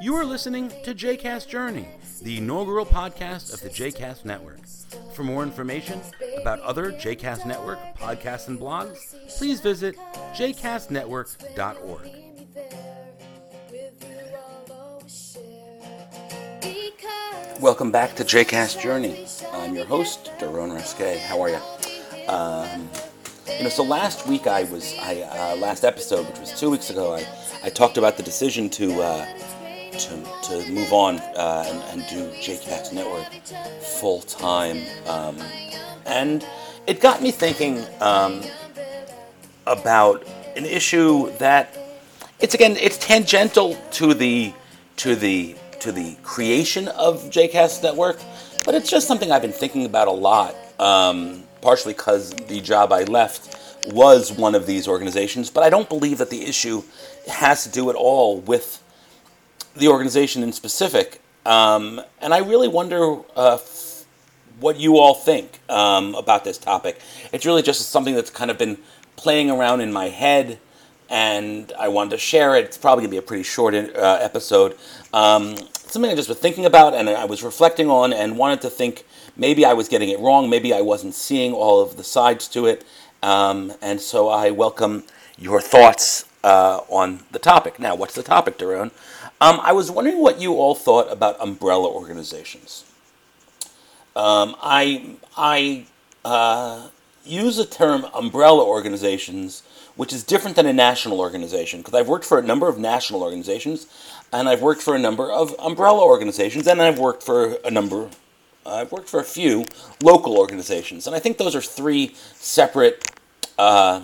You are listening to JCast Journey, the inaugural podcast of the JCast Network. For more information about other JCast Network podcasts and blogs, please visit jcastnetwork.org. Welcome back to JCast Journey. I'm your host, Daron Reske. How are you? Um, you know, so last week I was, I uh, last episode, which was two weeks ago, I, I talked about the decision to uh, to, to move on uh, and, and, do JCast Network full time, um, and it got me thinking um, about an issue that it's again it's tangential to the to the to the creation of JCast Network, but it's just something I've been thinking about a lot. Um, partially because the job I left was one of these organizations, but I don't believe that the issue has to do at all with the organization in specific. Um, and I really wonder uh, f- what you all think um, about this topic. It's really just something that's kind of been playing around in my head, and I wanted to share it. It's probably going to be a pretty short uh, episode. Um, something I just was thinking about and I was reflecting on and wanted to think maybe I was getting it wrong, maybe I wasn't seeing all of the sides to it. Um, and so I welcome your thoughts uh, on the topic. Now, what's the topic, Daron? Um, I was wondering what you all thought about umbrella organizations. Um, I I uh, use the term umbrella organizations, which is different than a national organization, because I've worked for a number of national organizations, and I've worked for a number of umbrella organizations, and I've worked for a number. I've worked for a few local organizations, and I think those are three separate uh,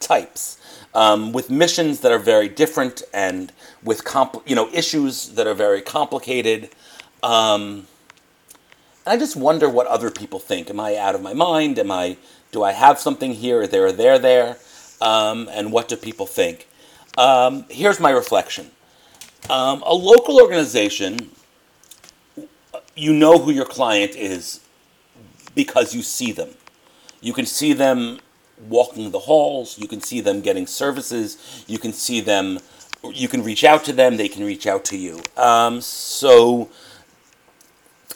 types um, with missions that are very different and with comp- you know issues that are very complicated. Um, and I just wonder what other people think. Am I out of my mind? Am I do I have something here or there or there there? Um, and what do people think? Um, here's my reflection. Um, a local organization, you know who your client is because you see them. You can see them walking the halls, you can see them getting services, you can see them, you can reach out to them, they can reach out to you. Um, so,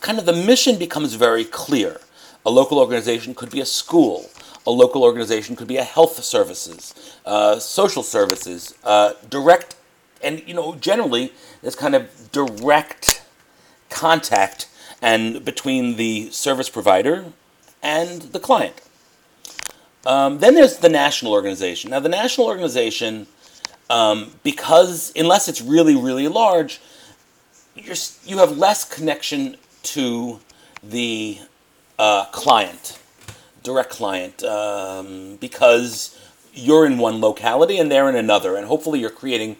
kind of the mission becomes very clear. A local organization could be a school, a local organization could be a health services, uh, social services, uh, direct, and you know, generally, there's kind of direct contact and between the service provider and the client. Um, then there's the national organization. Now, the national organization, um, because unless it's really, really large, you're, you have less connection to the uh, client, direct client, um, because you're in one locality and they're in another, and hopefully you're creating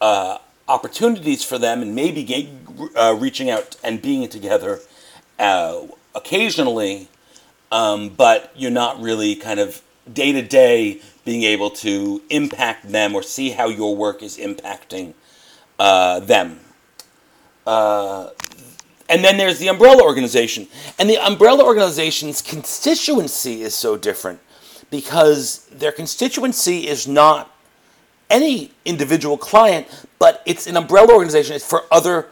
uh, opportunities for them and maybe get, uh, reaching out and being together uh, occasionally um, but you're not really kind of day to day being able to impact them or see how your work is impacting uh, them. Uh, and then there's the umbrella organization. And the umbrella organization's constituency is so different because their constituency is not any individual client, but it's an umbrella organization. It's for other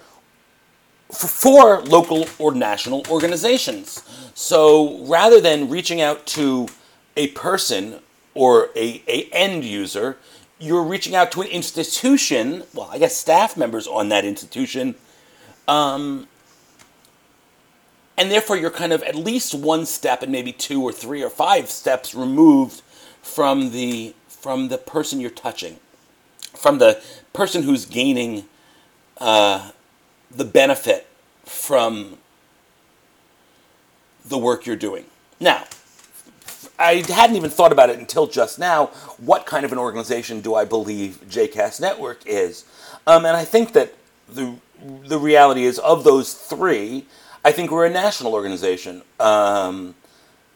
for, local or national organizations. So rather than reaching out to a person or a, a end user, you're reaching out to an institution, well, I guess staff members on that institution, um, and therefore you're kind of at least one step and maybe two or three or five steps removed from the from the person you're touching, from the person who's gaining uh, the benefit from the work you're doing. Now, I hadn't even thought about it until just now. What kind of an organization do I believe JCast Network is? Um, and I think that the the reality is of those three, I think we're a national organization. Um,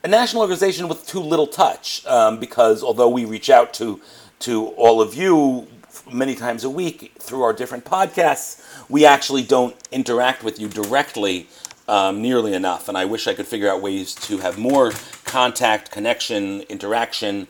a national organization with too little touch, um, because although we reach out to to all of you many times a week through our different podcasts, we actually don't interact with you directly um, nearly enough. And I wish I could figure out ways to have more contact, connection, interaction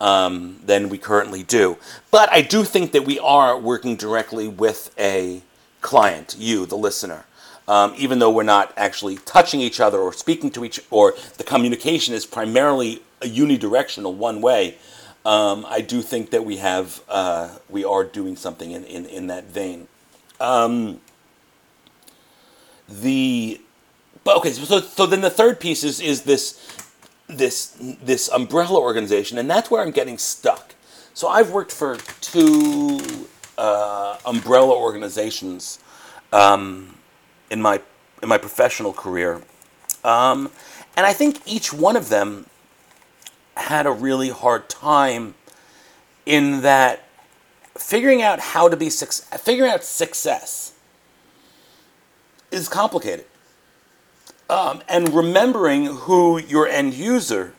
um, than we currently do. But I do think that we are working directly with a client, you, the listener. Um, even though we're not actually touching each other or speaking to each, or the communication is primarily a unidirectional, one way. Um, I do think that we have, uh, we are doing something in, in, in that vein. Um, the, but okay, so, so then the third piece is, is this this this umbrella organization, and that's where I'm getting stuck. So I've worked for two uh, umbrella organizations um, in my in my professional career, um, and I think each one of them had a really hard time in that figuring out how to be figuring out success is complicated um, and remembering who your end user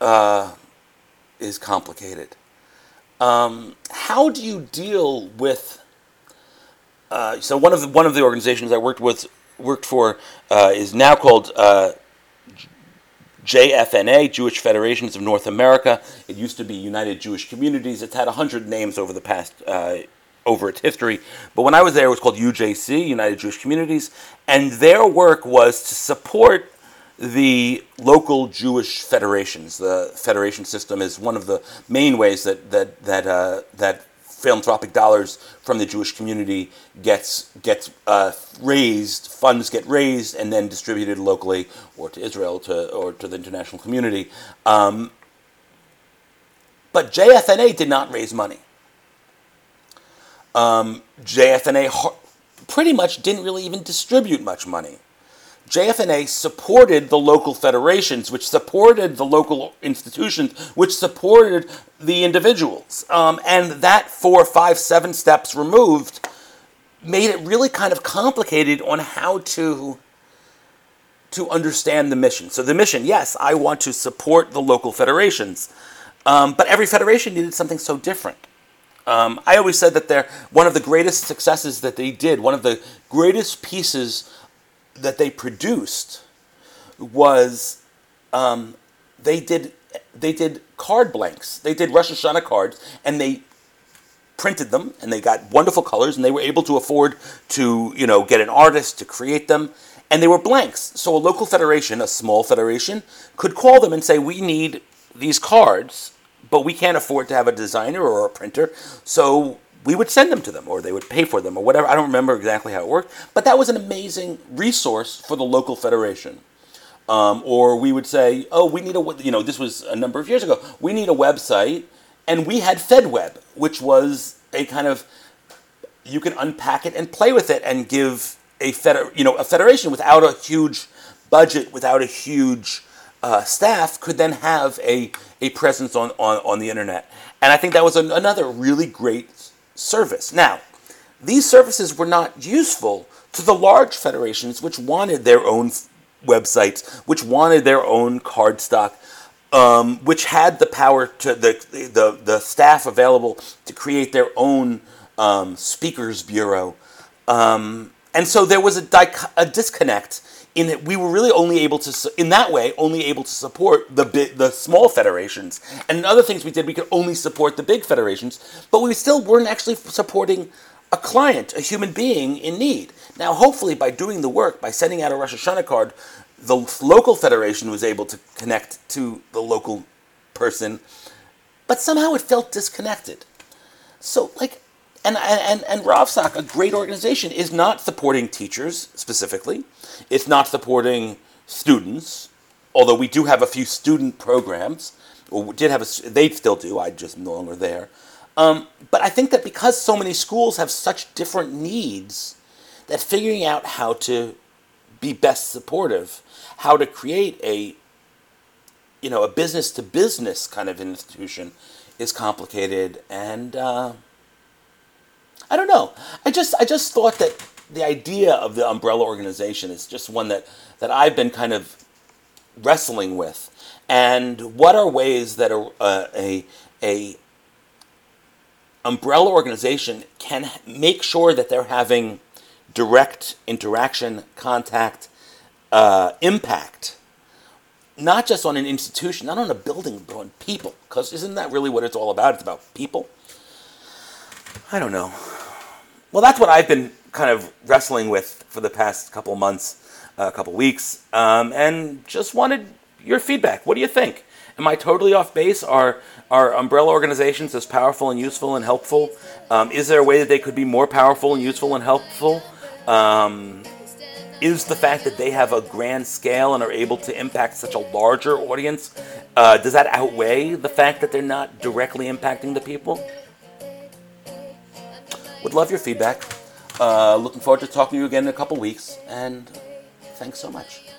uh, is complicated. Um, how do you deal with? Uh, so one of the, one of the organizations I worked with worked for uh, is now called uh, JFNA, Jewish Federations of North America. It used to be United Jewish Communities. It's had hundred names over the past uh, over its history. But when I was there, it was called UJC, United Jewish Communities, and their work was to support the local Jewish federations. The federation system is one of the main ways that that that uh, that philanthropic dollars from the Jewish community gets gets uh, raised, funds get raised, and then distributed locally or to Israel to or to the international community. Um, but JFNA did not raise money um, JFNA pretty much didn't really even distribute much money. JFNA supported the local federations, which supported the local institutions, which supported the individuals. Um, and that four, five, seven steps removed made it really kind of complicated on how to to understand the mission. So the mission, yes, I want to support the local federations, um, but every federation needed something so different. Um, I always said that they're one of the greatest successes that they did, one of the greatest pieces that they produced was um, they did they did card blanks. They did Rosh Hashanah cards, and they printed them, and they got wonderful colors, and they were able to afford to you know get an artist to create them, and they were blanks. So a local federation, a small federation, could call them and say, "We need these cards." but we can't afford to have a designer or a printer, so we would send them to them or they would pay for them or whatever. I don't remember exactly how it worked, but that was an amazing resource for the local federation. Um, or we would say, oh, we need a, you know, this was a number of years ago, we need a website. And we had FedWeb, which was a kind of, you can unpack it and play with it and give a, feder- you know, a federation without a huge budget, without a huge uh, staff could then have a, a presence on, on, on the internet. And I think that was an, another really great service. Now, these services were not useful to the large federations which wanted their own websites, which wanted their own card stock, um, which had the power to the, the, the staff available to create their own um, speakers bureau. Um, and so there was a, dic- a disconnect in it, we were really only able to, in that way, only able to support the the small federations. And other things we did, we could only support the big federations, but we still weren't actually supporting a client, a human being in need. Now, hopefully, by doing the work, by sending out a Rosh Hashanah card, the local federation was able to connect to the local person, but somehow it felt disconnected. So, like, and and and RAVSAK, a great organization, is not supporting teachers specifically. It's not supporting students, although we do have a few student programs. Or did have a, they still do. I just no longer there. Um, but I think that because so many schools have such different needs, that figuring out how to be best supportive, how to create a you know a business to business kind of institution, is complicated and. Uh, I don't know. I just I just thought that the idea of the umbrella organization is just one that that I've been kind of wrestling with. And what are ways that a a, a umbrella organization can make sure that they're having direct interaction, contact, uh, impact not just on an institution, not on a building, but on people. Because isn't that really what it's all about? It's about people. I don't know. Well, that's what I've been kind of wrestling with for the past couple months, a uh, couple weeks, um, and just wanted your feedback. What do you think? Am I totally off base? Are are umbrella organizations as powerful and useful and helpful? Um, is there a way that they could be more powerful and useful and helpful? Um, is the fact that they have a grand scale and are able to impact such a larger audience, uh, does that outweigh the fact that they're not directly impacting the people? Would love your feedback. Uh, looking forward to talking to you again in a couple weeks, and thanks so much.